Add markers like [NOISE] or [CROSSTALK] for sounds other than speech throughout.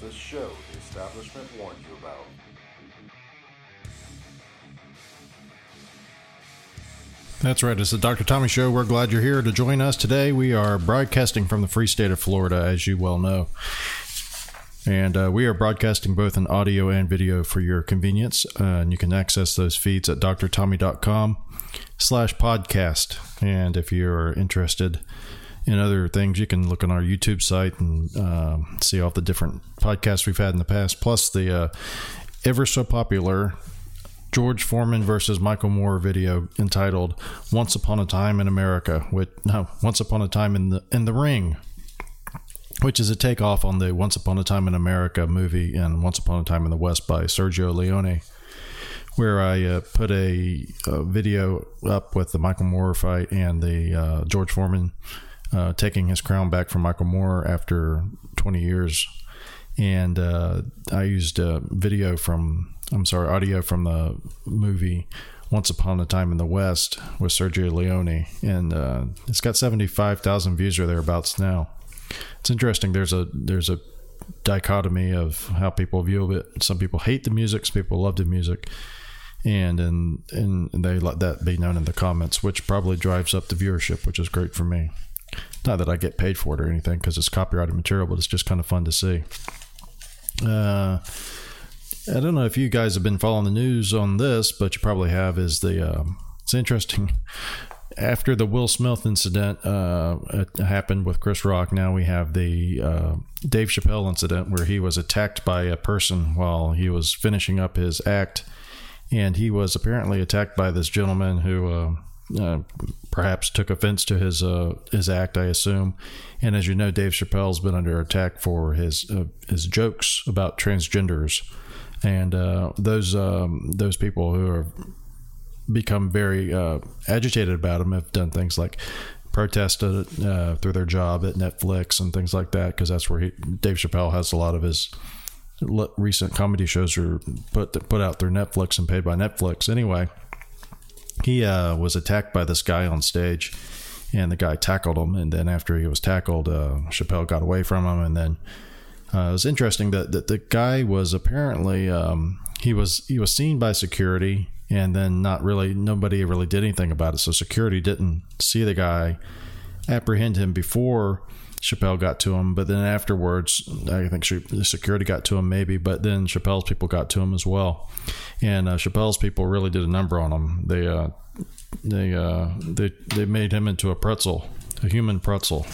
this show the establishment warned you about. That's right. It's the Dr. Tommy Show. We're glad you're here to join us today. We are broadcasting from the free state of Florida, as you well know. And uh, we are broadcasting both in audio and video for your convenience. Uh, and you can access those feeds at drtommy.com slash podcast. And if you're interested in other things, you can look on our YouTube site and uh, see all the different podcasts we've had in the past, plus the uh, ever so popular George Foreman versus Michael Moore video entitled "Once Upon a Time in America." With no, "Once Upon a Time in the in the Ring," which is a takeoff on the "Once Upon a Time in America" movie and "Once Upon a Time in the West" by Sergio Leone, where I uh, put a, a, video up with the Michael Moore fight and the uh, George Foreman uh, taking his crown back from Michael Moore after 20 years. And uh, I used a video from I'm sorry, audio from the movie Once Upon a Time in the West with Sergio Leone, and uh, it's got seventy five thousand views or thereabouts now. It's interesting. There's a there's a dichotomy of how people view it. Some people hate the music, some people love the music, and and and they let that be known in the comments, which probably drives up the viewership, which is great for me. Not that I get paid for it or anything because it's copyrighted material, but it's just kind of fun to see. Uh, I don't know if you guys have been following the news on this, but you probably have. Is the um, it's interesting. [LAUGHS] After the Will Smith incident uh, happened with Chris Rock, now we have the uh, Dave Chappelle incident where he was attacked by a person while he was finishing up his act, and he was apparently attacked by this gentleman who uh, perhaps took offense to his uh, his act, I assume. And as you know, Dave Chappelle's been under attack for his uh, his jokes about transgenders and uh, those um, those people who have become very uh, agitated about him have done things like protested through their job at Netflix and things like that because that's where he, Dave Chappelle has a lot of his recent comedy shows are put put out through Netflix and paid by Netflix. Anyway, he uh, was attacked by this guy on stage, and the guy tackled him. And then after he was tackled, uh, Chappelle got away from him, and then uh, it was interesting that, that the guy was apparently um, he was he was seen by security and then not really nobody really did anything about it so security didn't see the guy apprehend him before Chappelle got to him but then afterwards I think the security got to him maybe but then Chappelle's people got to him as well and uh, Chappelle's people really did a number on him they uh, they uh, they they made him into a pretzel a human pretzel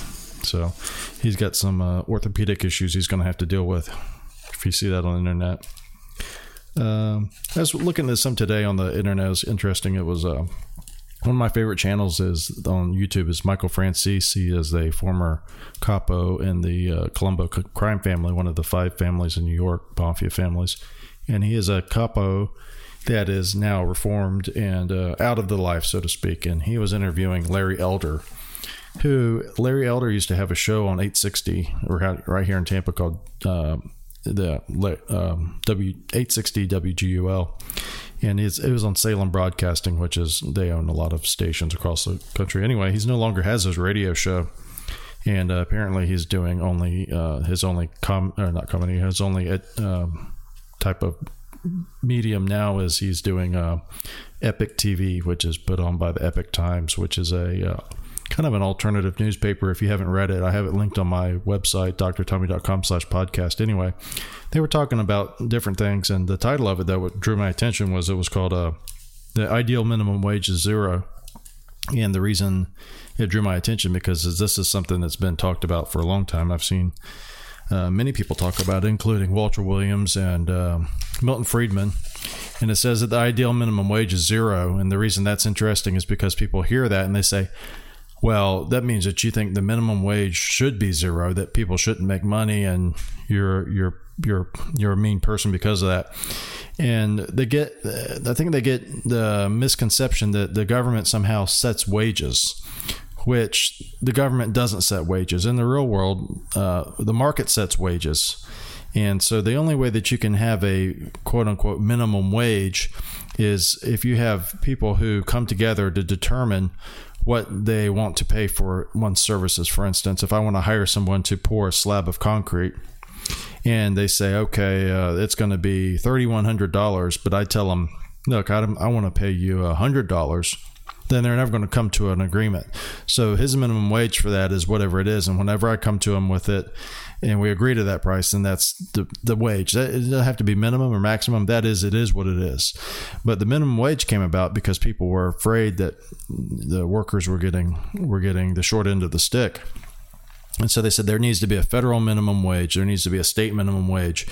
so he's got some uh, orthopedic issues he's going to have to deal with if you see that on the internet. Um, I was looking at some today on the internet. It was interesting. It was uh, one of my favorite channels is on YouTube is Michael Franzese. He is a former capo in the uh, Colombo crime family, one of the five families in New York, mafia families, and he is a capo that is now reformed and uh, out of the life, so to speak. And he was interviewing Larry Elder, who Larry Elder used to have a show on 860 right here in Tampa called uh, the um, W 860 WGUL, and it was on Salem Broadcasting, which is they own a lot of stations across the country. Anyway, he's no longer has his radio show, and uh, apparently he's doing only uh, his only com or not comedy his only um, type of medium now is he's doing uh, Epoch TV, which is put on by the Epoch Times, which is a uh, kind of an alternative newspaper. If you haven't read it, I have it linked on my website, drtommy.com slash podcast. Anyway, they were talking about different things. And the title of it that what drew my attention was it was called uh, The Ideal Minimum Wage is Zero. And the reason it drew my attention because this is something that's been talked about for a long time. I've seen uh, many people talk about including Walter Williams and uh, Milton Friedman. And it says that the ideal minimum wage is zero. And the reason that's interesting is because people hear that and they say, well, that means that you think the minimum wage should be zero, that people shouldn't make money, and you're you're you're you're a mean person because of that. And they get, I think they get the misconception that the government somehow sets wages, which the government doesn't set wages. In the real world, uh, the market sets wages. And so the only way that you can have a quote unquote minimum wage is if you have people who come together to determine what they want to pay for one's services. For instance, if I want to hire someone to pour a slab of concrete, and they say, okay, uh, it's going to be $3,100, but I tell them, look, I, I want to pay you $100 then they're never going to come to an agreement. So his minimum wage for that is whatever it is. And whenever I come to him with it and we agree to that price, then that's the, the wage. That, it doesn't have to be minimum or maximum. That is, it is what it is. But the minimum wage came about because people were afraid that the workers were getting were getting the short end of the stick. And so they said there needs to be a federal minimum wage, there needs to be a state minimum wage.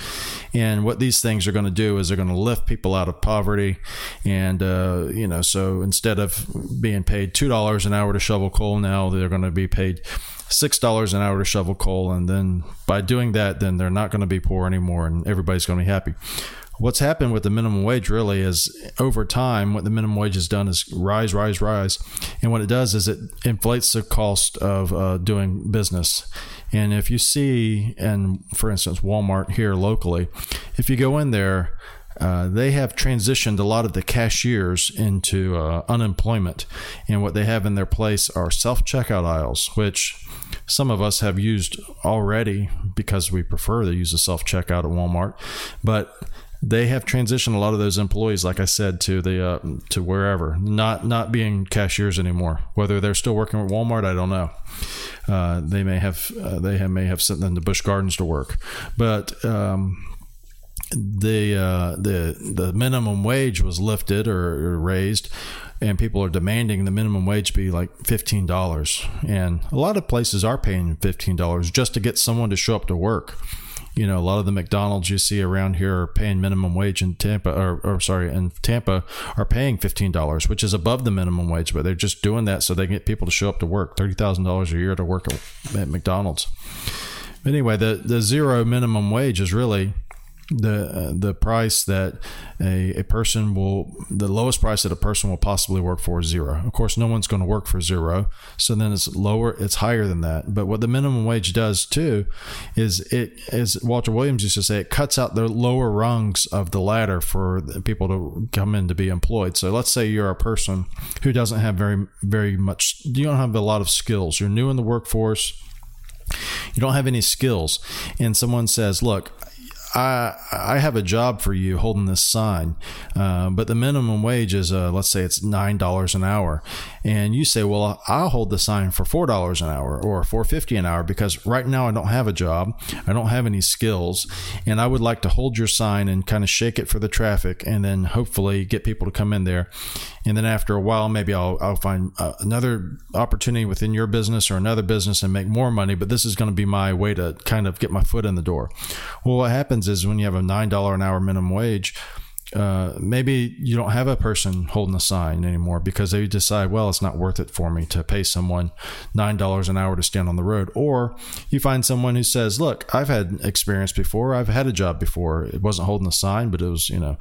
And what these things are going to do is they're going to lift people out of poverty. And, uh, you know, so instead of being paid $2 an hour to shovel coal, now they're going to be paid $6 an hour to shovel coal. And then by doing that, then they're not going to be poor anymore and everybody's going to be happy what's happened with the minimum wage really is over time what the minimum wage has done is rise rise rise and what it does is it inflates the cost of uh, doing business and if you see and for instance walmart here locally if you go in there uh, they have transitioned a lot of the cashiers into uh, unemployment, and what they have in their place are self checkout aisles, which some of us have used already because we prefer to use a self checkout at Walmart. But they have transitioned a lot of those employees, like I said, to the uh, to wherever, not not being cashiers anymore. Whether they're still working at Walmart, I don't know. Uh, they may have uh, they have, may have sent them to Busch Gardens to work, but. Um, the uh, the the minimum wage was lifted or, or raised, and people are demanding the minimum wage be like fifteen dollars. And a lot of places are paying fifteen dollars just to get someone to show up to work you know, a lot of the McDonald's you see around here are paying minimum wage in Tampa, or, or sorry, in Tampa are paying fifteen dollars, which is above the minimum wage, but they're just doing that so they can get people to show up to work. Thirty thousand dollars a year to work at McDonald's. Anyway, the the zero minimum wage is really the uh, the price that a, a person will the lowest price that a person will possibly work for is zero. Of course no one's going to work for zero so then it's lower it's higher than that. But what the minimum wage does too is it as walter williams used to say it cuts out the lower rungs of the ladder for people to come in to be employed. So let's say you're a person who doesn't have very very much you don't have a lot of skills. You're new in the workforce. You don't have any skills. And someone says look I I have a job for you holding this sign, uh, but the minimum wage is uh, let's say it's nine dollars an hour, and you say, well, I'll hold the sign for four dollars an hour or four fifty an hour because right now I don't have a job, I don't have any skills, and I would like to hold your sign and kind of shake it for the traffic, and then hopefully get people to come in there, and then after a while maybe I'll I'll find uh, another opportunity within your business or another business and make more money, but this is going to be my way to kind of get my foot in the door. Well, what happens is when you have a nine dollar an hour minimum wage, uh, maybe you don't have a person holding a sign anymore because they decide, well, it's not worth it for me to pay someone nine dollars an hour to stand on the road. Or you find someone who says, look, I've had experience before, I've had a job before. It wasn't holding a sign, but it was, you know,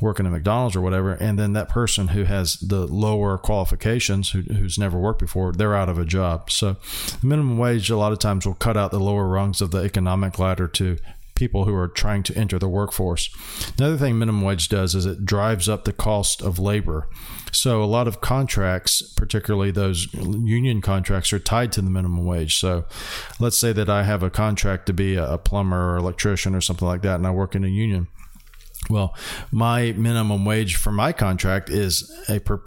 working at McDonald's or whatever. And then that person who has the lower qualifications, who, who's never worked before, they're out of a job. So the minimum wage a lot of times will cut out the lower rungs of the economic ladder to people who are trying to enter the workforce. Another thing minimum wage does is it drives up the cost of labor. So a lot of contracts, particularly those union contracts, are tied to the minimum wage. So let's say that I have a contract to be a plumber or electrician or something like that, and I work in a union. Well, my minimum wage for my contract is a, per,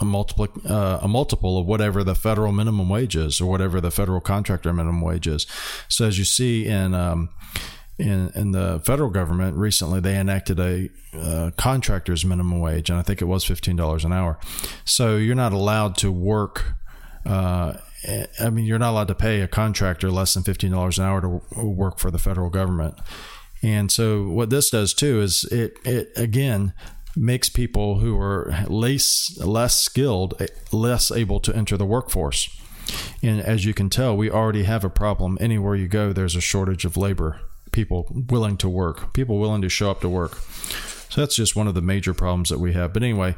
a multiple uh, a multiple of whatever the federal minimum wage is, or whatever the federal contractor minimum wage is. So as you see in um, in, in the federal government recently they enacted a uh, contractor's minimum wage and i think it was $15 an hour. So you're not allowed to work uh, i mean you're not allowed to pay a contractor less than $15 an hour to work for the federal government. And so what this does too is it it again makes people who are less less skilled less able to enter the workforce. And as you can tell we already have a problem. Anywhere you go there's a shortage of labor people willing to work, people willing to show up to work. So that's just one of the major problems that we have. But anyway,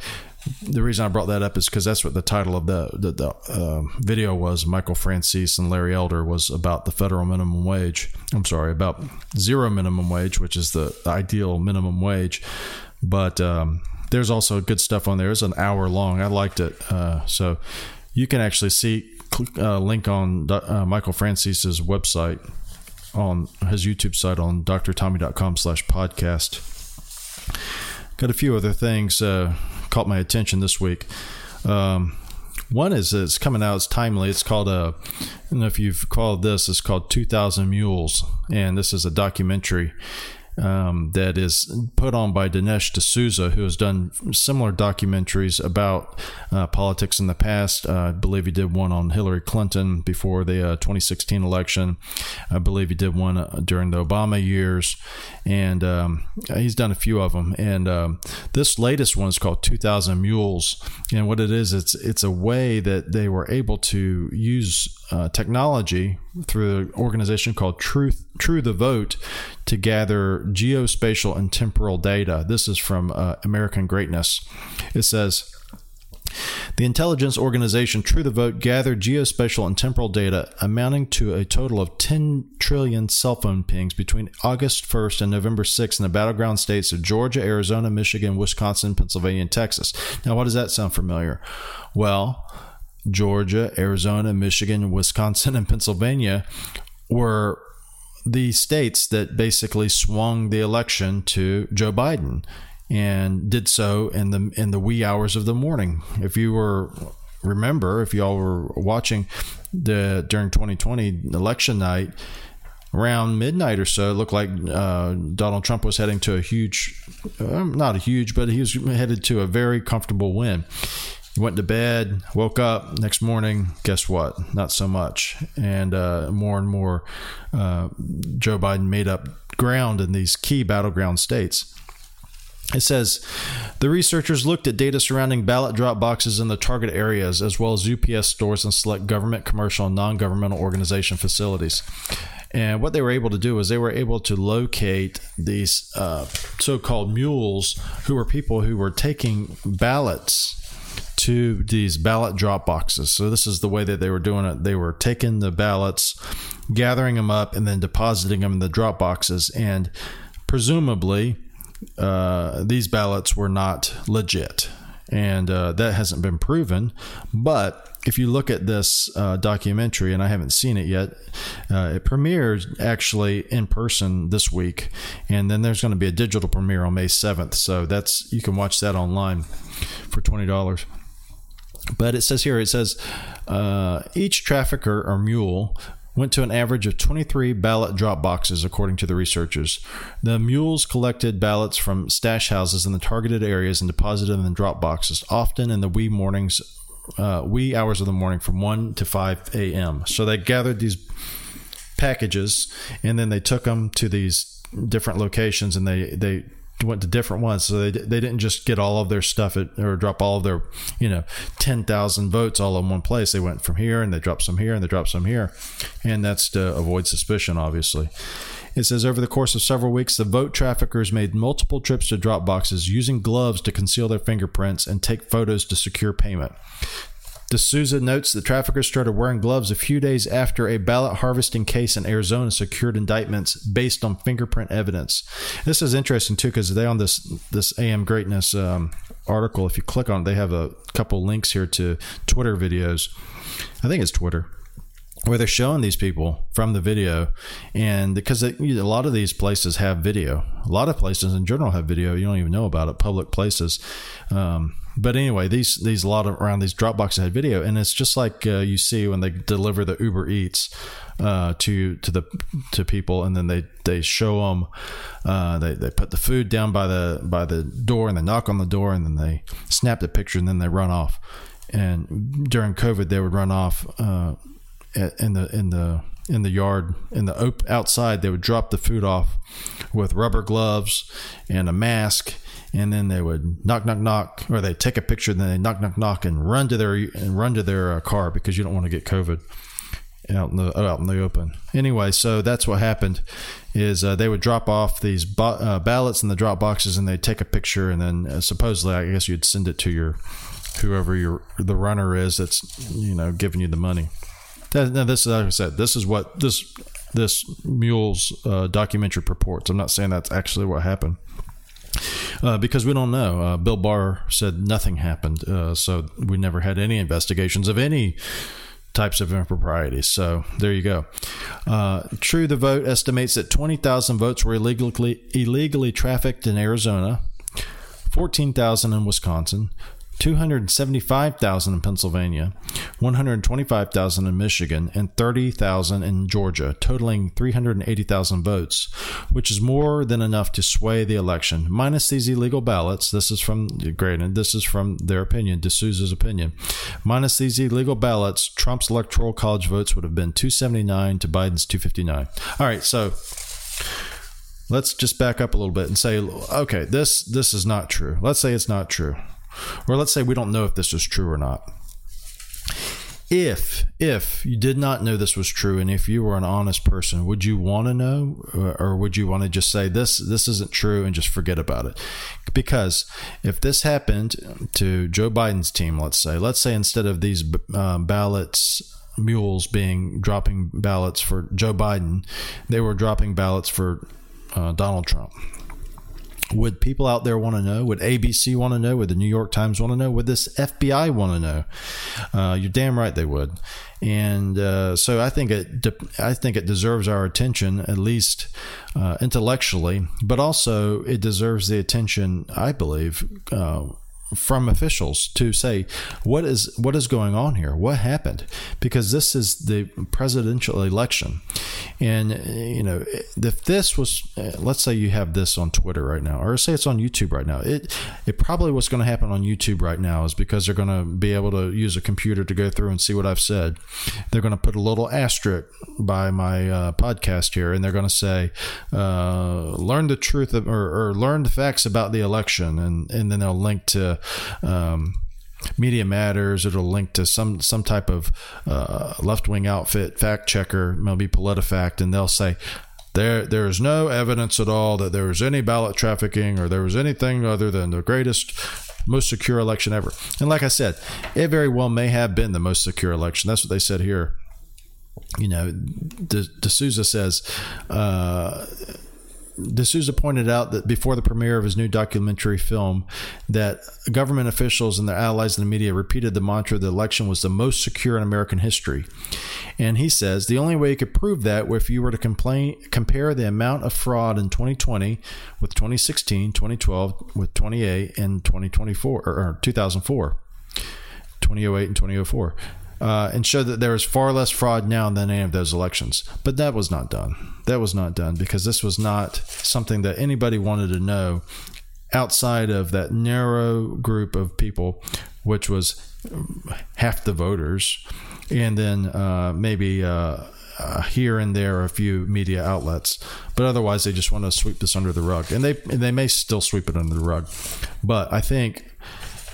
the reason I brought that up is because that's what the title of the the, the uh, video was. Michael Franzese and Larry Elder was about the federal minimum wage. I'm sorry, about zero minimum wage, which is the ideal minimum wage. But um, there's also good stuff on there. It's an hour long. I liked it. Uh, so you can actually see uh, link on uh, Michael Franzese's website on his YouTube site on drtommy.com slash podcast. Got a few other things uh, caught my attention this week. Um, one is it's coming out. It's timely. It's called a. Uh, don't know if you've called this. It's called Two Thousand Mules, and this is a documentary um, that is put on by Dinesh D'Souza, who has done similar documentaries about uh, politics in the past. Uh, I believe he did one on Hillary Clinton before the uh, 2016 election. I believe he did one uh, during the Obama years, and um, he's done a few of them. And um, this latest one is called 2000 Mules, and what it is, it's it's a way that they were able to use uh, technology through an organization called Truth True the Vote to gather geospatial and temporal data. This is from uh, American Greatness. It says. The intelligence organization True the Vote gathered geospatial and temporal data amounting to a total of 10 trillion cell phone pings between August 1st and November 6th in the battleground states of Georgia, Arizona, Michigan, Wisconsin, Pennsylvania, and Texas. Now, what does that sound familiar? Well, Georgia, Arizona, Michigan, Wisconsin, [LAUGHS] and Pennsylvania were the states that basically swung the election to Joe Biden and did so in the in the wee hours of the morning. If you were remember, if y'all were watching the during 2020 election night, around midnight or so, it looked like uh, Donald Trump was heading to a huge, uh, not a huge, but he was headed to a very comfortable win went to bed, woke up next morning. Guess what? Not so much. And uh, more and more, uh, Joe Biden made up ground in these key battleground states. It says the researchers looked at data surrounding ballot drop boxes in the target areas, as well as UPS stores and select government, commercial, and non governmental organization facilities. And what they were able to do is they were able to locate these uh, so called mules, who were people who were taking ballots to these ballot drop boxes. So this is the way that they were doing it. They were taking the ballots, gathering them up, and then depositing them in the drop boxes. And presumably, uh, these ballots were not legit, and uh, that hasn't been proven. But if you look at this uh, documentary, and I haven't seen it yet, uh, it premieres actually in person this week, and then there's going to be a digital premiere on May 7th. So that's you can watch that online for twenty dollars. But it says here, it says uh, each trafficker or mule went to an average of 23 ballot drop boxes, according to the researchers. The mules collected ballots from stash houses in the targeted areas and deposited them in drop boxes, often in the wee mornings, uh, wee hours of the morning from 1 to 5 a.m. So they gathered these packages and then they took them to these different locations and they, they went to different ones. So they, they didn't just get all of their stuff at, or drop all of their, you know, 10,000 votes all in one place. They went from here and they dropped some here and they dropped some here. And that's to avoid suspicion, obviously. It says over the course of several weeks, the vote traffickers made multiple trips to drop boxes using gloves to conceal their fingerprints and take photos to secure payment. D'Souza notes the traffickers started wearing gloves a few days after a ballot harvesting case in Arizona secured indictments based on fingerprint evidence. This is interesting too because they on this this AM Greatness um, article, if you click on it, they have a couple links here to Twitter videos. I think it's Twitter where they're showing these people from the video. And because a lot of these places have video. A lot of places in general have video. You don't even know about it public places. Um, but anyway, these these a lot of around these drop boxes had video, and it's just like uh, you see when they deliver the Uber Eats uh, to to the to people, and then they they show them uh, they they put the food down by the by the door, and they knock on the door, and then they snap the picture, and then they run off. And during COVID, they would run off uh, in the in the in the yard in the op- outside. They would drop the food off with rubber gloves and a mask and then they would knock, knock, knock, or they take a picture, and then they knock, knock, knock, and run to their and run to their uh, car because you don't want to get COVID out in the out in the open. Anyway, so that's what happened. Is uh, they would drop off these bo- uh, ballots in the drop boxes, and they'd take a picture, and then uh, supposedly, I guess you'd send it to your whoever your the runner is that's you know giving you the money. That, now, this, like I said, this is what this this mule's uh, documentary purports. I'm not saying that's actually what happened uh, because we don't know. Uh, Bill Barr said nothing happened, uh, so we never had any investigations of any types of improprieties. So there you go. Uh, True the Vote estimates that 20,000 votes were illegally illegally trafficked in Arizona, 14,000 in Wisconsin, 275,000 in Pennsylvania, 125,000 in Michigan, and 30,000 in Georgia, totaling 380,000 votes, which is more than enough to sway the election. Minus these illegal ballots, this is from granted, this is from their opinion, D'Souza's opinion. Minus these illegal ballots, Trump's electoral college votes would have been 279 to Biden's 259. All right, so let's just back up a little bit and say, okay, this this is not true. Let's say it's not true or let's say we don't know if this is true or not. If if you did not know this was true, and if you were an honest person, would you want to know, or would you want to just say this this isn't true and just forget about it? Because if this happened to Joe Biden's team, let's say, let's say instead of these uh, ballots mules being dropping ballots for Joe Biden, they were dropping ballots for uh, Donald Trump would people out there want to know? Would ABC want to know? Would the New York Times want to know? Would this FBI want to know? Uh, you're damn right they would. And uh, so I think it de- I think it deserves our attention at least uh, intellectually, but also it deserves the attention I believe uh, from officials to say what is what is going on here? What happened? Because this is the presidential election. And you know if this was let's say you have this on twitter right now or say it's on youtube right now it it probably what's going to happen on youtube right now is because they're going to be able to use a computer to go through and see what i've said. They're going to put a little asterisk by my uh, podcast here and they're going to say uh, learn the truth of, or, or learn the facts about the election and and then they'll link to um, Media Matters. It'll link to some some type of uh, left wing outfit fact checker, maybe PolitiFact, and they'll say there there is no evidence at all that there was any ballot trafficking or there was anything other than the greatest most secure election ever. And like I said, it very well may have been the most secure election. That's what they said here. You know, De, D'Souza says. Uh, D'Souza pointed out that before the premiere of his new documentary film, that government officials and their allies in the media repeated the mantra the election was the most secure in American history. And he says the only way you could prove that were if you were to complain, compare the amount of fraud in 2020 with 2016, 2012 with 28, and 2024 or, or 2004. 2008 and 2004 uh, and show that there is far less fraud now than any of those elections. But that was not done. That was not done because this was not something that anybody wanted to know outside of that narrow group of people, which was half the voters, and then uh, maybe. Uh, uh, here and there a few media outlets, but otherwise they just want to sweep this under the rug, and they and they may still sweep it under the rug. But I think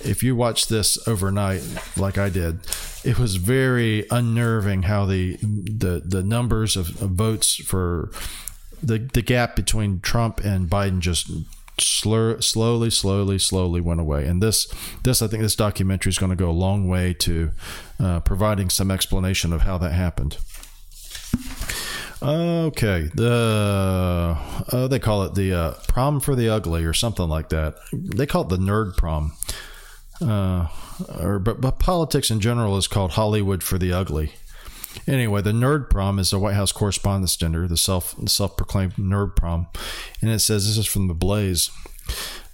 if you watch this overnight, like I did, it was very unnerving how the the the numbers of, of votes for the the gap between Trump and Biden just slur, slowly, slowly, slowly went away. And this, this I think this documentary is going to go a long way to uh, providing some explanation of how that happened. Okay, the uh, they call it the uh, prom for the ugly or something like that. They call it the nerd prom uh, or but, but politics in general is called Hollywood for the ugly. Anyway, the nerd prom is the White House Correspondents' Dinner, the self self proclaimed nerd prom, and it says this is from the Blaze.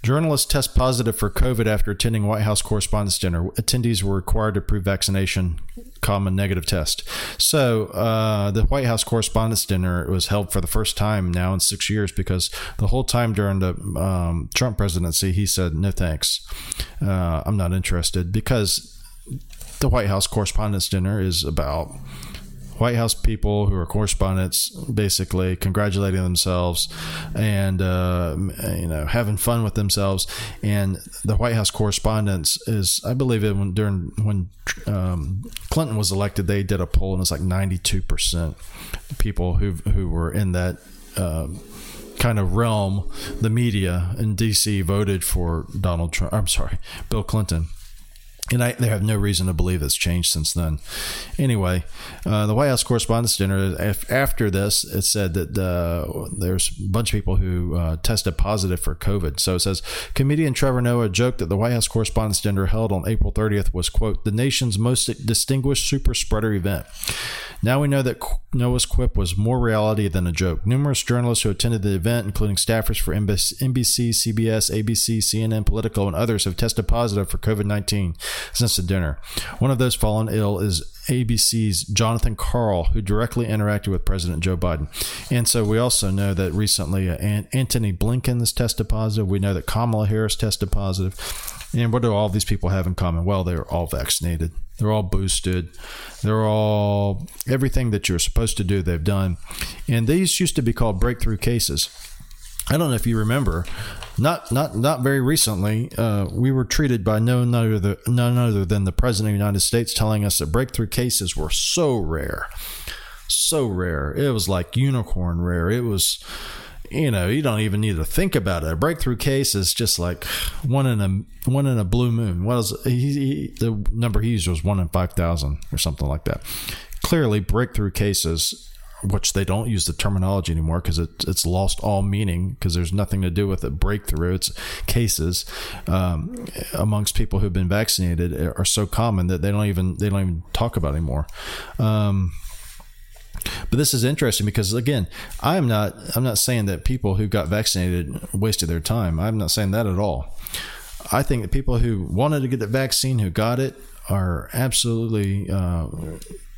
Journalists test positive for COVID after attending White House Correspondents' Dinner. Attendees were required to prove vaccination, common negative test. So uh, the White House Correspondents' Dinner was held for the first time now in six years because the whole time during the um, Trump presidency, he said, "No thanks, uh, I'm not interested," because the White House Correspondents' Dinner is about White House people who are correspondents, basically congratulating themselves and uh, you know having fun with themselves. And the White House correspondents is, I believe, it when during when um, Clinton was elected, they did a poll and it's like ninety two percent people who who were in that. Uh, kind of realm, the media in DC voted for Donald Trump. I'm sorry, Bill Clinton and I, they have no reason to believe it's changed since then. Anyway, uh, the White House Correspondents' Dinner, after this, it said that uh, there's a bunch of people who uh, tested positive for COVID. So it says comedian Trevor Noah joked that the White House Correspondents' Dinner held on April 30th was, quote, the nation's most distinguished super spreader event. Now we know that Noah's quip was more reality than a joke. Numerous journalists who attended the event, including staffers for NBC, CBS, ABC, CNN, Politico, and others, have tested positive for COVID 19 since the dinner. One of those fallen ill is ABC's Jonathan Karl, who directly interacted with President Joe Biden. And so we also know that recently uh, Antony Blinken has tested positive. We know that Kamala Harris tested positive. And what do all these people have in common? Well, they're all vaccinated. They're all boosted. They're all everything that you're supposed to do, they've done. And these used to be called breakthrough cases. I don't know if you remember, not not not very recently, uh, we were treated by no none other, none other than the President of the United States telling us that breakthrough cases were so rare, so rare. It was like unicorn rare. It was, you know, you don't even need to think about it. A breakthrough case is just like one in a one in a blue moon. What was he, he, the number he used was one in five thousand or something like that. Clearly, breakthrough cases which they don't use the terminology anymore because it, it's lost all meaning because there's nothing to do with it. Breakthrough, it's cases um, amongst people who've been vaccinated are so common that they don't even they don't even talk about anymore. Um, but this is interesting because again, I am not I'm not saying that people who got vaccinated wasted their time. I'm not saying that at all. I think that people who wanted to get the vaccine who got it are absolutely uh,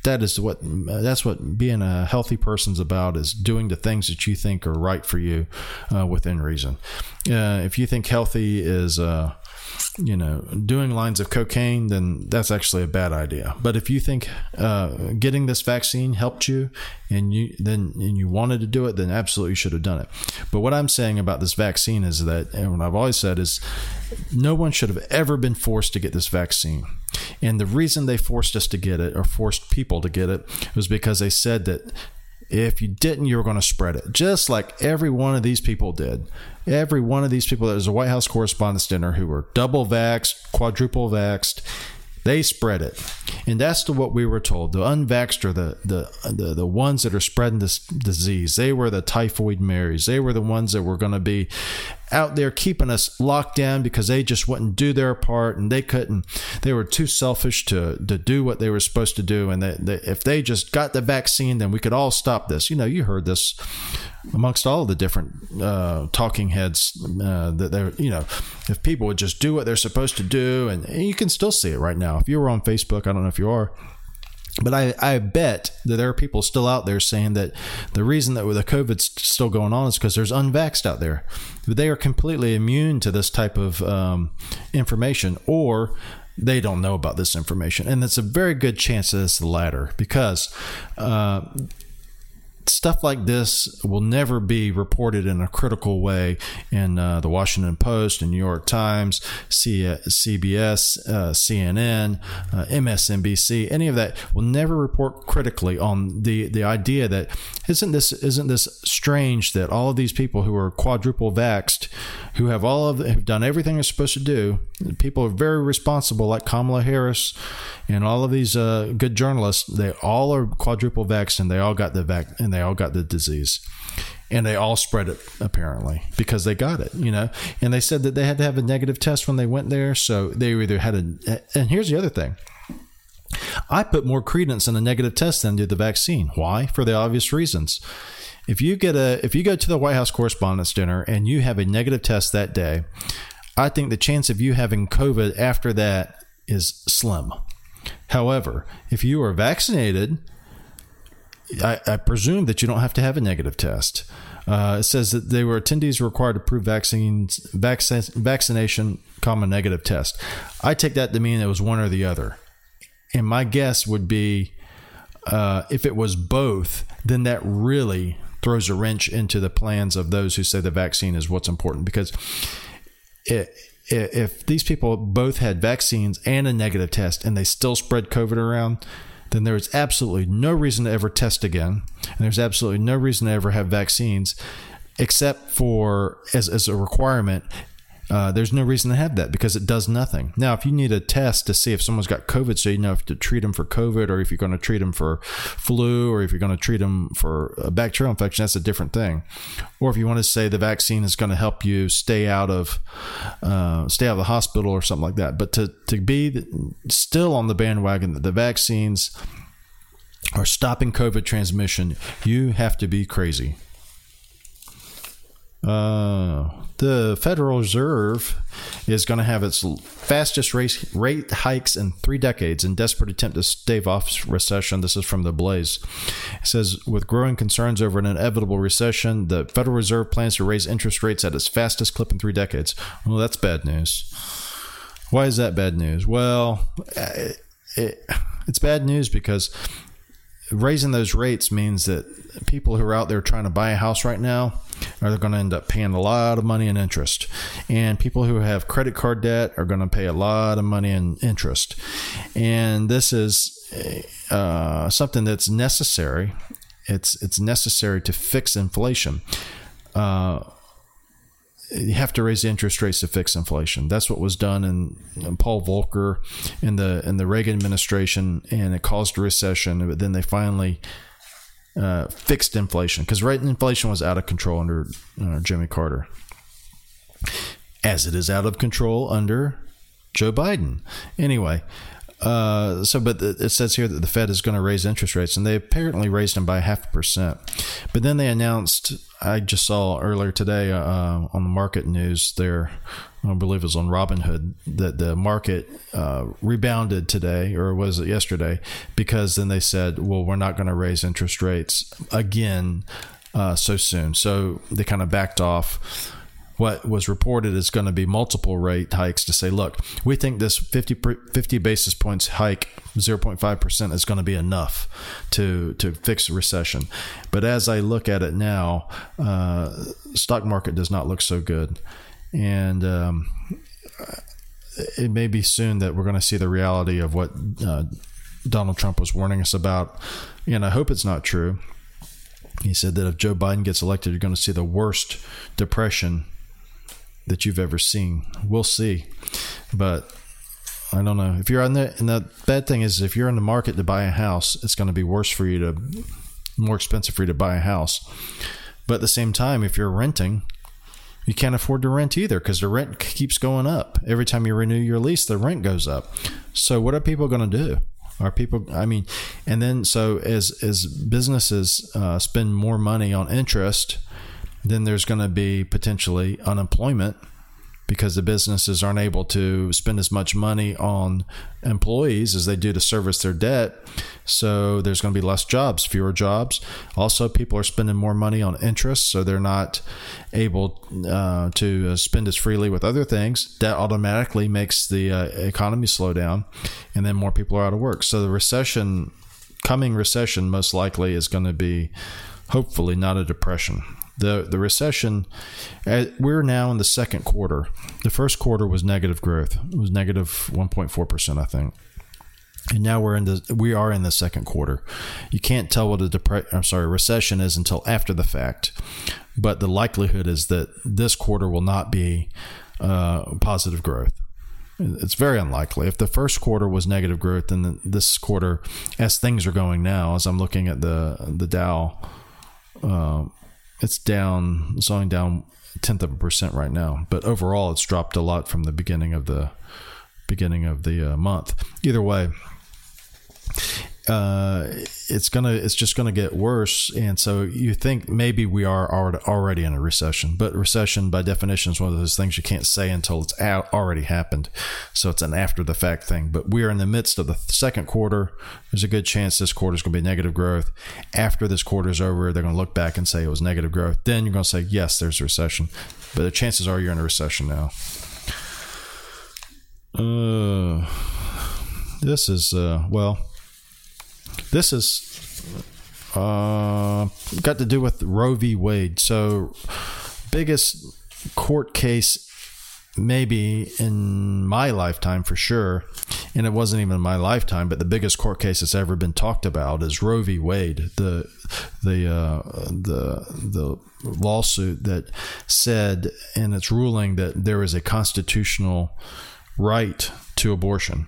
that is what that's what being a healthy person's about is doing the things that you think are right for you uh, within reason. Uh, if you think healthy is uh, you know, doing lines of cocaine, then that's actually a bad idea. But if you think uh, getting this vaccine helped you, and you then and you wanted to do it, then absolutely you should have done it. But what I'm saying about this vaccine is that, and what I've always said is, no one should have ever been forced to get this vaccine. And the reason they forced us to get it, or forced people to get it, was because they said that if you didn't, you were going to spread it, just like every one of these people did. Every one of these people that was a White House Correspondents' Dinner who were double vaxxed, quadruple vaxxed, they spread it. And that's to what we were told. The unvaxxed are the, the, the, the ones that are spreading this disease. They were the typhoid Marys. They were the ones that were going to be out there keeping us locked down because they just wouldn't do their part and they couldn't they were too selfish to to do what they were supposed to do. And they, they, if they just got the vaccine then we could all stop this. You know you heard this amongst all the different uh, talking heads uh, that they're you know if people would just do what they're supposed to do and, and you can still see it right now. If you were on facebook i don't know if you are but I, I bet that there are people still out there saying that the reason that the COVID's still going on is because there's unvaxxed out there. But They are completely immune to this type of um, information, or they don't know about this information. And it's a very good chance that it's the latter because uh, stuff like this will never be reported in a critical way in uh, the Washington Post and New York Times, C- CBS, uh, CNN, uh, MSNBC. Any of that will never report critically on the the idea that isn't this isn't this strange that all of these people who are quadruple vaxxed, who have all of the, have done everything they're supposed to do, people are very responsible, like Kamala Harris and all of these uh, good journalists, they all are quadruple vaxxed and they all got the vac and they all got the disease. And they all spread it apparently because they got it, you know. And they said that they had to have a negative test when they went there, so they either had a. And here's the other thing: I put more credence in a negative test than did the vaccine. Why? For the obvious reasons. If you get a, if you go to the White House Correspondents' Dinner and you have a negative test that day, I think the chance of you having COVID after that is slim. However, if you are vaccinated, I, I presume that you don't have to have a negative test. Uh, it says that they were attendees required to prove vaccines, vaccine, vaccination, comma negative test. I take that to mean it was one or the other. And my guess would be uh, if it was both, then that really throws a wrench into the plans of those who say the vaccine is what's important because it, if these people both had vaccines and a negative test and they still spread COVID around, then there is absolutely no reason to ever test again. And there's absolutely no reason to ever have vaccines except for as, as a requirement Uh, there's no reason to have that because it does nothing. Now, if you need a test to see if someone's got COVID, so you know if to treat them for COVID or if you're going to treat them for flu or if you're going to treat them for a bacterial infection, that's a different thing. Or if you want to say the vaccine is going to help you stay out of uh, stay out of the hospital or something like that. But to to be still on the bandwagon that the vaccines are stopping COVID transmission, you have to be crazy. Uh, the Federal Reserve is going to have its fastest rate, rate hikes in three decades in desperate attempt to stave off recession. This is from the Blaze. It says, with growing concerns over an inevitable recession, the Federal Reserve plans to raise interest rates at its fastest clip in three decades. Well, that's bad news. Why is that bad news? Well, it, it, it's bad news because raising those rates means that people who are out there trying to buy a house right now are going to end up paying a lot of money in interest. And people who have credit card debt are going to pay a lot of money in interest. And this is uh, something that's necessary. It's it's necessary to fix inflation. Uh, you have to raise interest rates to fix inflation. That's what was done in, in, Paul Volcker in the in the Reagan administration, and it caused a recession. But then they finally uh, fixed inflation because right inflation was out of control under uh, Jimmy Carter, as it is out of control under Joe Biden. Anyway, uh, so, but it says here that the Fed is going to raise interest rates, and they apparently raised them by half a percent. But then they announced, I just saw earlier today uh, on the market news there, I believe it was on Robinhood, that the market uh, rebounded today, or was it yesterday? Because then they said, well, we're not going to raise interest rates again uh, so soon. So they kind of backed off what was reported is going to be multiple rate hikes to say, look, we think this 50, 50 basis points hike, 0.5% is going to be enough to, to fix recession. But as I look at it now, uh, stock market does not look so good. And, um, it may be soon that we're going to see the reality of what uh, Donald Trump was warning us about. And I hope it's not true. He said that if Joe Biden gets elected, you're going to see the worst depression that you've ever seen. We'll see, but I don't know if you're on the. And the bad thing is, if you're in the market to buy a house, it's going to be worse for you to, more expensive for you to buy a house. But at the same time, if you're renting, you can't afford to rent either because the rent keeps going up every time you renew your lease. The rent goes up. So what are people going to do? Are people? I mean, and then so as as businesses uh, spend more money on interest then there's going to be potentially unemployment because the businesses aren't able to spend as much money on employees as they do to service their debt. So there's going to be less jobs, fewer jobs. Also, people are spending more money on interest, so they're not able uh, to spend as freely with other things. That automatically makes the uh, economy slow down, and then more people are out of work. So the recession, coming recession, most likely is going to be hopefully not a depression the the recession uh, we're now in the second quarter. The first quarter was negative growth. It was negative 1.4% i think. And now we're in the we are in the second quarter. You can't tell what a depression i'm sorry recession is until after the fact but the likelihood is that this quarter will not be uh, positive growth. It's very unlikely. If the first quarter was negative growth, then this quarter, as things are going now, as I'm looking at the the Dow uh, it's down. It's only down tenth of a percent right now, but overall, it's dropped a lot from the beginning of the beginning of the uh, month. Either way, uh, it's gonna it's just gonna get worse. And so you think maybe we are already in a recession but recession by definition is one of those things you can't say until it's already happened. So it's an after the fact thing. But we are in the midst of the second quarter. There's a good chance this quarter is going to be negative growth. After this quarter is over they're going to look back and say it was negative growth. Then you're going to say yes there's a recession. But the chances are you're in a recession now. Uh, this is uh, well this is uh, got to do with Roe v. Wade. So, biggest court case maybe in my lifetime for sure and it wasn't even in my lifetime, but the biggest court case that's ever been talked about is Roe v. Wade, the the uh, the the lawsuit that said in its ruling that there is a constitutional right to abortion.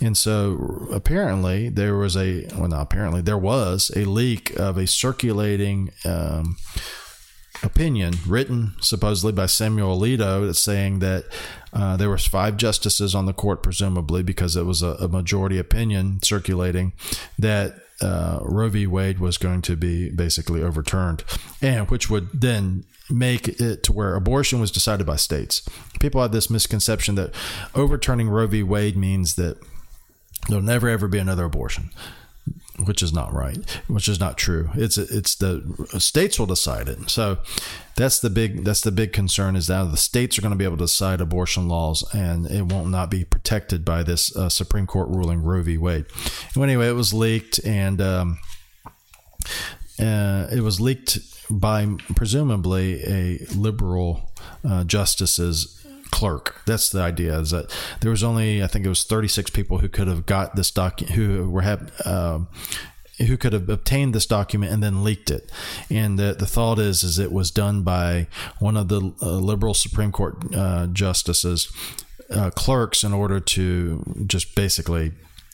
And so apparently there was a, well, not apparently, there was a leak of a circulating um, opinion written supposedly by Samuel Alito that's saying that uh, there was five justices on the court, presumably because it was a, a majority opinion circulating that uh, Roe v. Wade was going to be basically overturned, and which would then make it to where abortion was decided by states. People have this misconception that overturning Roe v. Wade means that there'll never ever be another abortion which is not right, which is not true. It's it's the states will decide it. So that's the big that's the big concern is that the states are going to be able to decide abortion laws, and it won't not be protected by this uh, Supreme Court ruling Roe v. Wade. Well, anyway, it was leaked, and um, uh, it was leaked by presumably a liberal uh, justice's clerk. That's the idea. Is that there was only I think it was 36 people who could have got this document who were have. Uh, who could have obtained this document and then leaked it. And the, the thought is, is it was done by one of the uh, liberal Supreme Court uh, justices, uh, clerks, in order to just basically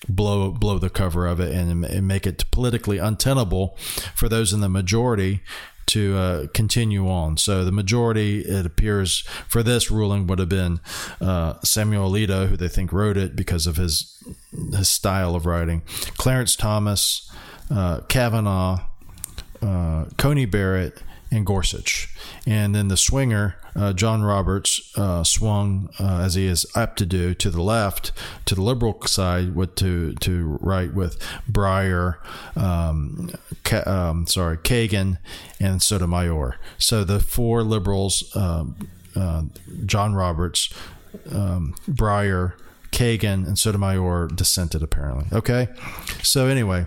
blow blow the cover of it and, and make it politically untenable for those in the majority to uh, continue on. So the majority, it appears, for this ruling would have been uh, Samuel Alito, who they think wrote it because of his his style of writing, Clarence Thomas, uh, Kavanaugh, uh, Coney Barrett, and Gorsuch. And then the swinger, uh, John Roberts, uh, swung uh, as he is apt to do to the left, to the liberal side, with to to right with Breyer, um, um, sorry, Kagan, and Sotomayor. So the four liberals, um, uh, John Roberts, um, Breyer. Kagan and Sotomayor dissented apparently. Okay, so anyway,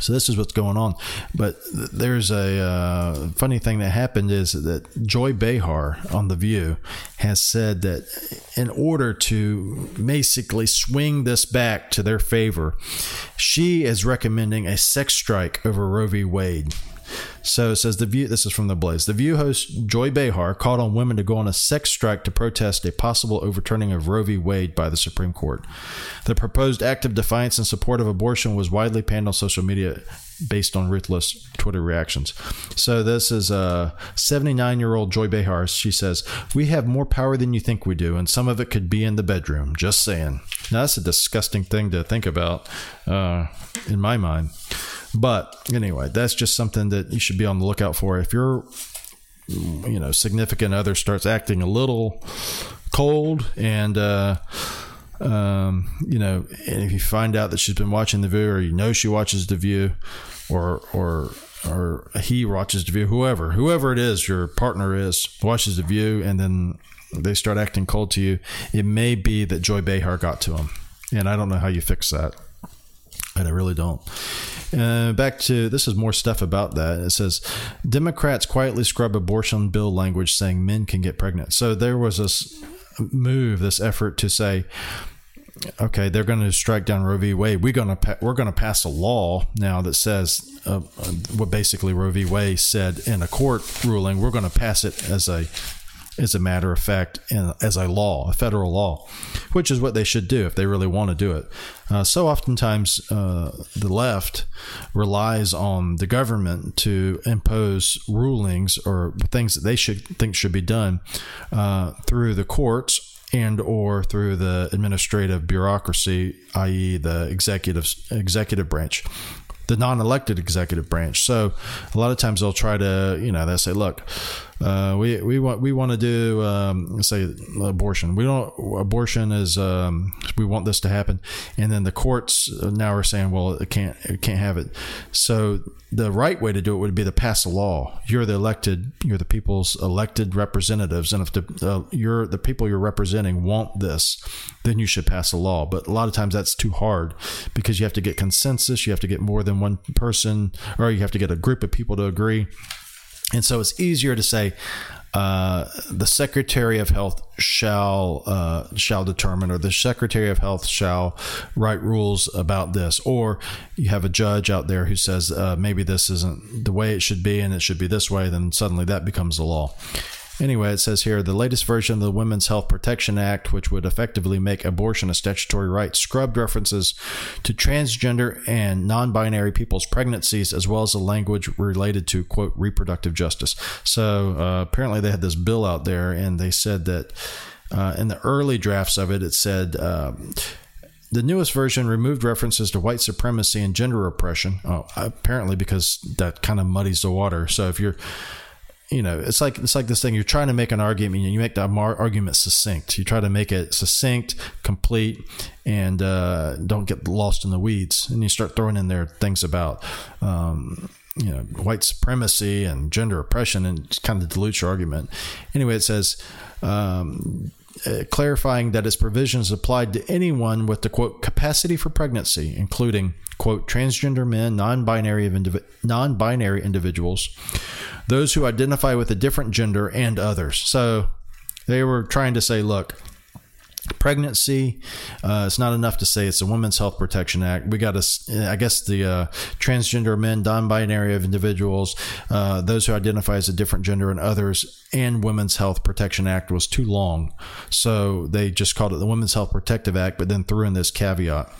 so this is what's going on. But there's a uh, funny thing that happened is that Joy Behar on The View has said that in order to basically swing this back to their favor, she is recommending a sex strike over Roe v. Wade. So it says the view. This is from the Blaze. The View host Joy Behar called on women to go on a sex strike to protest a possible overturning of Roe v. Wade by the Supreme Court. The proposed act of defiance in support of abortion was widely panned on social media based on ruthless Twitter reactions. So this is a 79 year old Joy Behar. She says, "We have more power than you think we do, and some of it could be in the bedroom." Just saying. Now that's a disgusting thing to think about, uh, in my mind. But anyway, that's just something that you should be on the lookout for. If your you know significant other starts acting a little cold and uh, um, you know, and if you find out that she's been watching the view, or you know she watches the view, or or or he watches the view, whoever whoever it is, your partner is watches the view, and then they start acting cold to you. It may be that Joy Behar got to him, and I don't know how you fix that. And I really don't. Uh, back to this is more stuff about that. It says Democrats quietly scrub abortion bill language saying men can get pregnant. So there was this move, this effort to say, okay, they're going to strike down Roe v. Wade. We're going to pa- we're going to pass a law now that says uh, what basically Roe v. Wade said in a court ruling. We're going to pass it as a as a matter of fact, as a law, a federal law, which is what they should do if they really want to do it. Uh, so oftentimes, uh, the left relies on the government to impose rulings or things that they should think should be done uh, through the courts and or through the administrative bureaucracy, i.e., the executive executive branch the non-elected executive branch. So a lot of times they'll try to, you know, they'll say, look, uh, we we want we want to do um, say abortion. We don't abortion is um, we want this to happen, and then the courts now are saying, well, it can't it can't have it. So the right way to do it would be to pass a law. You're the elected, you're the people's elected representatives, and if the uh, you're the people you're representing want this, then you should pass a law. But a lot of times that's too hard because you have to get consensus, you have to get more than one person, or you have to get a group of people to agree. And so it's easier to say, uh, the Secretary of Health shall uh, shall determine, or the Secretary of Health shall write rules about this, or you have a judge out there who says uh, maybe this isn't the way it should be, and it should be this way. Then suddenly that becomes the law. Anyway, it says here the latest version of the Women's Health Protection Act, which would effectively make abortion a statutory right, scrubbed references to transgender and non binary people's pregnancies, as well as the language related to, quote, reproductive justice. So uh, apparently they had this bill out there, and they said that uh, in the early drafts of it, it said. Um, the newest version removed references to white supremacy and gender oppression. Oh, apparently, because that kind of muddies the water. So if you're you know, it's like it's like this thing. You're trying to make an argument, and you make the argument succinct. You try to make it succinct, complete, and uh, don't get lost in the weeds. And you start throwing in there things about, um, you know, white supremacy and gender oppression, and kind of dilutes your argument. Anyway, it says. Um, uh, clarifying that its provisions applied to anyone with the quote capacity for pregnancy, including quote transgender men, non-binary indiv- non-binary individuals, those who identify with a different gender, and others. So they were trying to say, look, pregnancy uh, it's not enough to say it's a women's health protection act we got to i guess the uh, transgender men non-binary of individuals uh, those who identify as a different gender and others and women's health protection act was too long so they just called it the women's health protective act but then threw in this caveat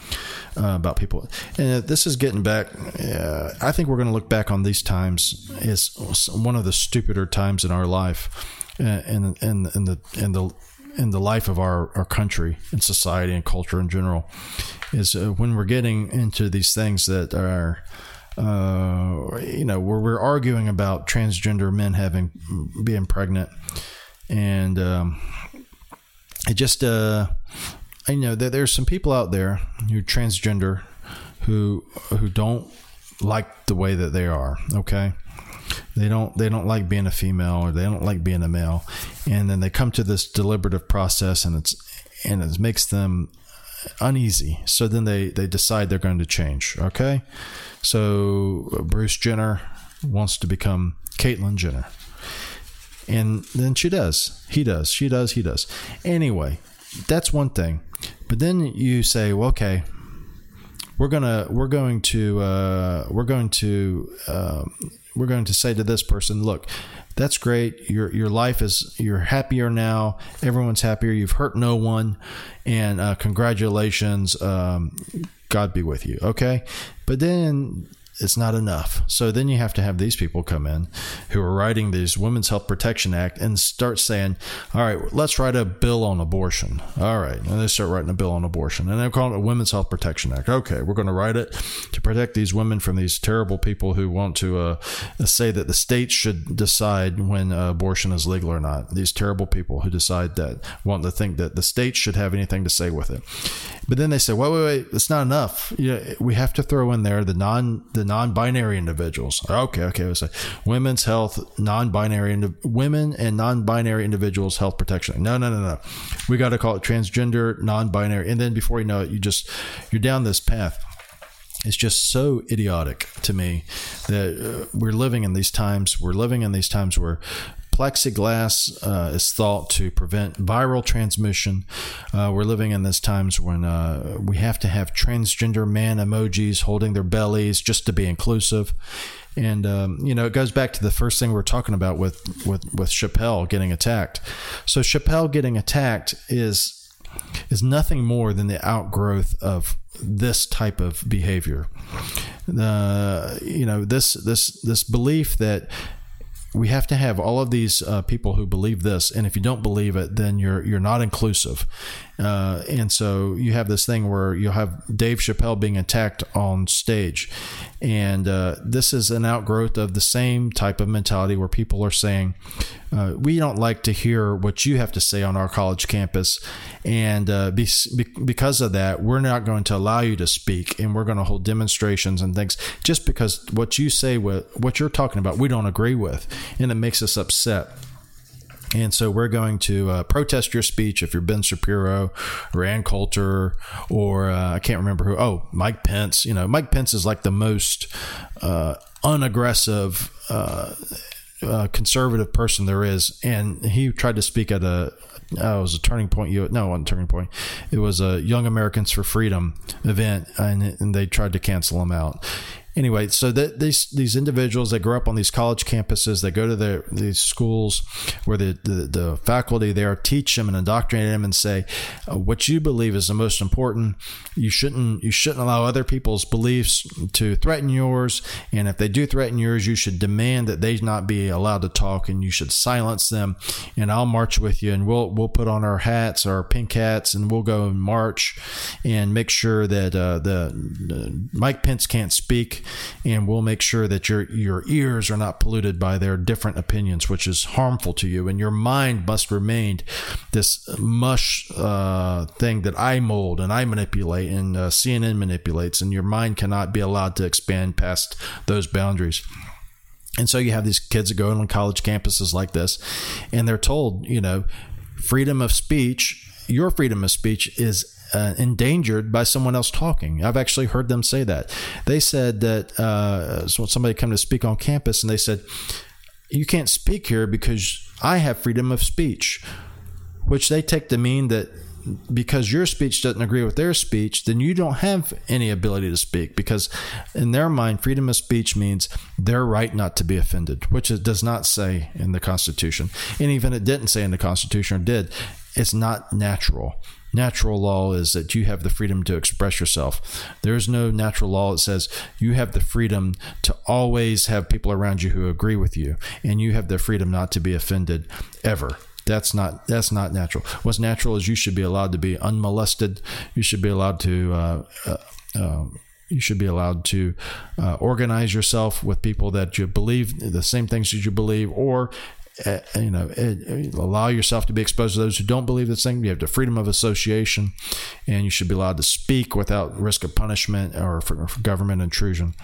uh, about people. And this is getting back. Uh, I think we're going to look back on these times as one of the stupider times in our life, and uh, in in the in the in the life of our, our country and society and culture in general is uh, when we're getting into these things that are uh, you know where we're arguing about transgender men having being pregnant and um, it just uh, I know there's some people out there who transgender who who don't like the way that they are. Okay, they don't they don't like being a female or they don't like being a male, and then they come to this deliberative process and it's and it makes them uneasy. So then they they decide they're going to change. Okay, so Bruce Jenner wants to become Caitlyn Jenner. And then she does. He does. She does. He does. Anyway, that's one thing. But then you say, well, okay, we're gonna we're going to uh, we're going to uh, we're going to say to this person, look, that's great. Your your life is you're happier now. Everyone's happier. You've hurt no one, and uh, congratulations. Um, God be with you. Okay, but then it's not enough. So then you have to have these people come in who are writing these Women's Health Protection Act and start saying, all right, let's write a bill on abortion. All right. And they start writing a bill on abortion. And they're calling it a Women's Health Protection Act. Okay, we're going to write it to protect these women from these terrible people who want to uh, say that the state should decide when uh, abortion is legal or not. These terrible people who decide that, want to think that the state should have anything to say with it. But then they say, wait, wait, wait, it's not enough. Yeah, we have to throw in there the non the non-binary individuals. Okay, okay, let's say women's health, non-binary women and non-binary individuals health protection. No, no, no, no. We got to call it transgender, non-binary, and then before you know it, you just you're down this path. It's just so idiotic to me that uh, we're living in these times. We're living in these times where plexiglass uh, is thought to prevent viral transmission. Uh, we're living in these times when uh, we have to have transgender man emojis holding their bellies just to be inclusive. And um, you know, it goes back to the first thing we are talking about with with with Chappelle getting attacked. So Chappelle getting attacked is is nothing more than the outgrowth of this type of behavior. Uh, you know, this this this belief that we have to have all of these uh, people who believe this, and if you don't believe it, then you're you're not inclusive. Uh, and so you have this thing where you'll have Dave Chappelle being attacked on stage, and uh, this is an outgrowth of the same type of mentality where people are saying, uh, "We don't like to hear what you have to say on our college campus, and uh, be, because of that, we're not going to allow you to speak, and we're going to hold demonstrations and things just because what you say, what what you're talking about, we don't agree with, and it makes us upset." And so we're going to uh, protest your speech if you're Ben Shapiro or Ann Coulter or uh, I can't remember who. Oh, Mike Pence. You know, Mike Pence is like the most uh, unaggressive uh, uh, conservative person there is, and he tried to speak at a uh, it was a turning point. You no, it wasn't turning point. It was a Young Americans for Freedom event, and, and they tried to cancel him out anyway, so these these individuals that grow up on these college campuses, they go to their these schools where the, the, the faculty there teach them and indoctrinate them and say uh, what you believe is the most important. You shouldn't you shouldn't allow other people's beliefs to threaten yours, and if they do threaten yours, you should demand that they not be allowed to talk, and you should silence them. And I'll march with you, and we'll we'll put on our hats, our pink hats, and we'll go and march and make sure that uh, the, the Mike Pence can't speak and we'll make sure that your your ears are not polluted by their different opinions, which is harmful to you, and your mind must remain this mush uh, thing that I mold and I manipulate and uh, CNN manipulates, and your mind cannot be allowed to expand past those boundaries. And so you have these kids that go on college campuses like this, and they're told, you know, freedom of speech. Your freedom of speech is uh, endangered by someone else talking. I've actually heard them say that. They said that uh, so somebody come to speak on campus and they said, "You can't speak here because I have freedom of speech," which they take to mean that because your speech doesn't agree with their speech, then you don't have any ability to speak because in their mind, freedom of speech means their right not to be offended, which it does not say in the Constitution. And even it didn't say in the Constitution or did, it's not natural natural law is that you have the freedom to express yourself. There is no natural law that says you have the freedom to always have people around you who agree with you, and you have the freedom not to be offended ever. That's not that's not natural. What's natural is you should be allowed to be unmolested. You should be allowed to. Uh, uh, uh, you should be allowed to uh, organize yourself with people that you believe the same things as you believe, or uh, you know, uh, allow yourself to be exposed to those who don't believe this thing. You have the freedom of association, and you should be allowed to speak without risk of punishment or for, for government intrusion.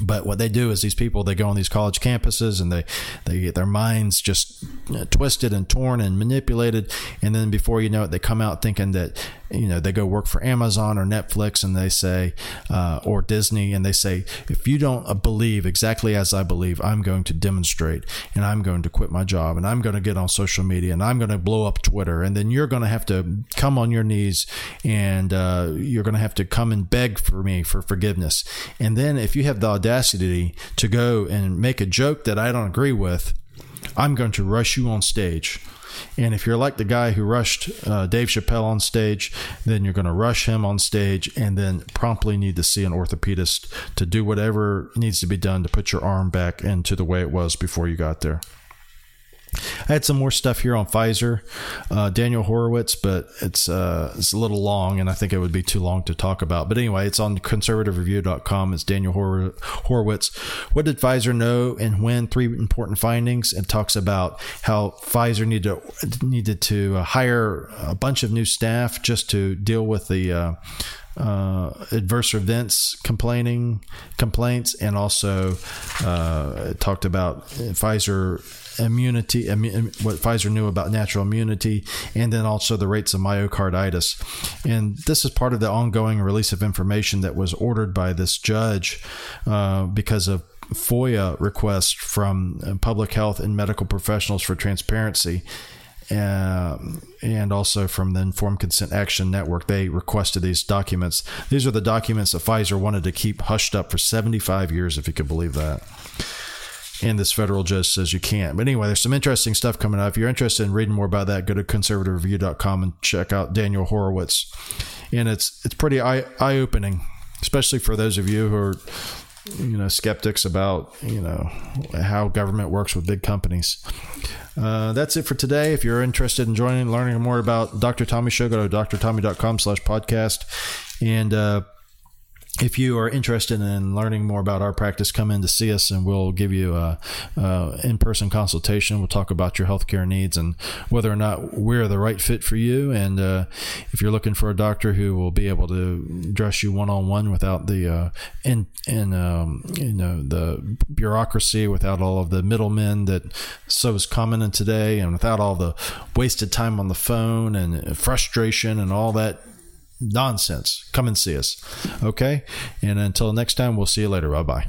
But what they do is these people they go on these college campuses and they they get their minds just twisted and torn and manipulated, and then before you know it, they come out thinking that you know they go work for Amazon or Netflix and they say uh, or Disney and they say if you don't uh, believe exactly as I believe, I'm going to demonstrate and I'm going to quit my job and I'm going to get on social media and I'm going to blow up Twitter and then you're going to have to come on your knees and uh, you're going to have to come and beg for me for forgiveness. And then if you have the audacity to go and make a joke that I don't agree with, I'm going to rush you on stage. And if you're like the guy who rushed uh, Dave Chappelle on stage, then you're going to rush him on stage and then promptly need to see an orthopedist to do whatever needs to be done to put your arm back into the way it was before you got there. I had some more stuff here on Pfizer, uh, Daniel Horowitz, but it's uh, it's a little long, and I think it would be too long to talk about. But anyway, it's on conservativereview.com. It's Daniel Hor- Horowitz. What did Pfizer know and when? Three important findings. It talks about how Pfizer needed to, needed to hire a bunch of new staff just to deal with the. Uh, uh, adverse events complaining complaints and also uh, talked about Pfizer immunity, what Pfizer knew about natural immunity, and then also the rates of myocarditis. And this is part of the ongoing release of information that was ordered by this judge uh, because of FOIA requests from public health and medical professionals for transparency. Uh, and also from the Informed Consent Action Network. They requested these documents. These are the documents that Pfizer wanted to keep hushed up for 75 years, if you could believe that and this federal judge says you can't. But anyway, there's some interesting stuff coming up. If you're interested in reading more about that, go to conservativereview.com and check out Daniel Horowitz. And it's it's pretty eye eye opening, especially for those of you who are you know skeptics about you know how government works with big companies. Uh, that's it for today. If you're interested in joining, learning more about Dr. Tommy Show, go to drtommy.com slash podcast. And uh, if you are interested in learning more about our practice, come in to see us and we'll give you a, a in-person consultation. We'll talk about your healthcare needs and whether or not we're the right fit for you. And uh, if you're looking for a doctor who will be able to dress you one-on-one without the uh, in, in um, you know the bureaucracy, without all of the middlemen that so is common in today, and without all the wasted time on the phone and frustration and all that nonsense. Come and see us. Okay. And until next time, we'll see you later. Bye bye.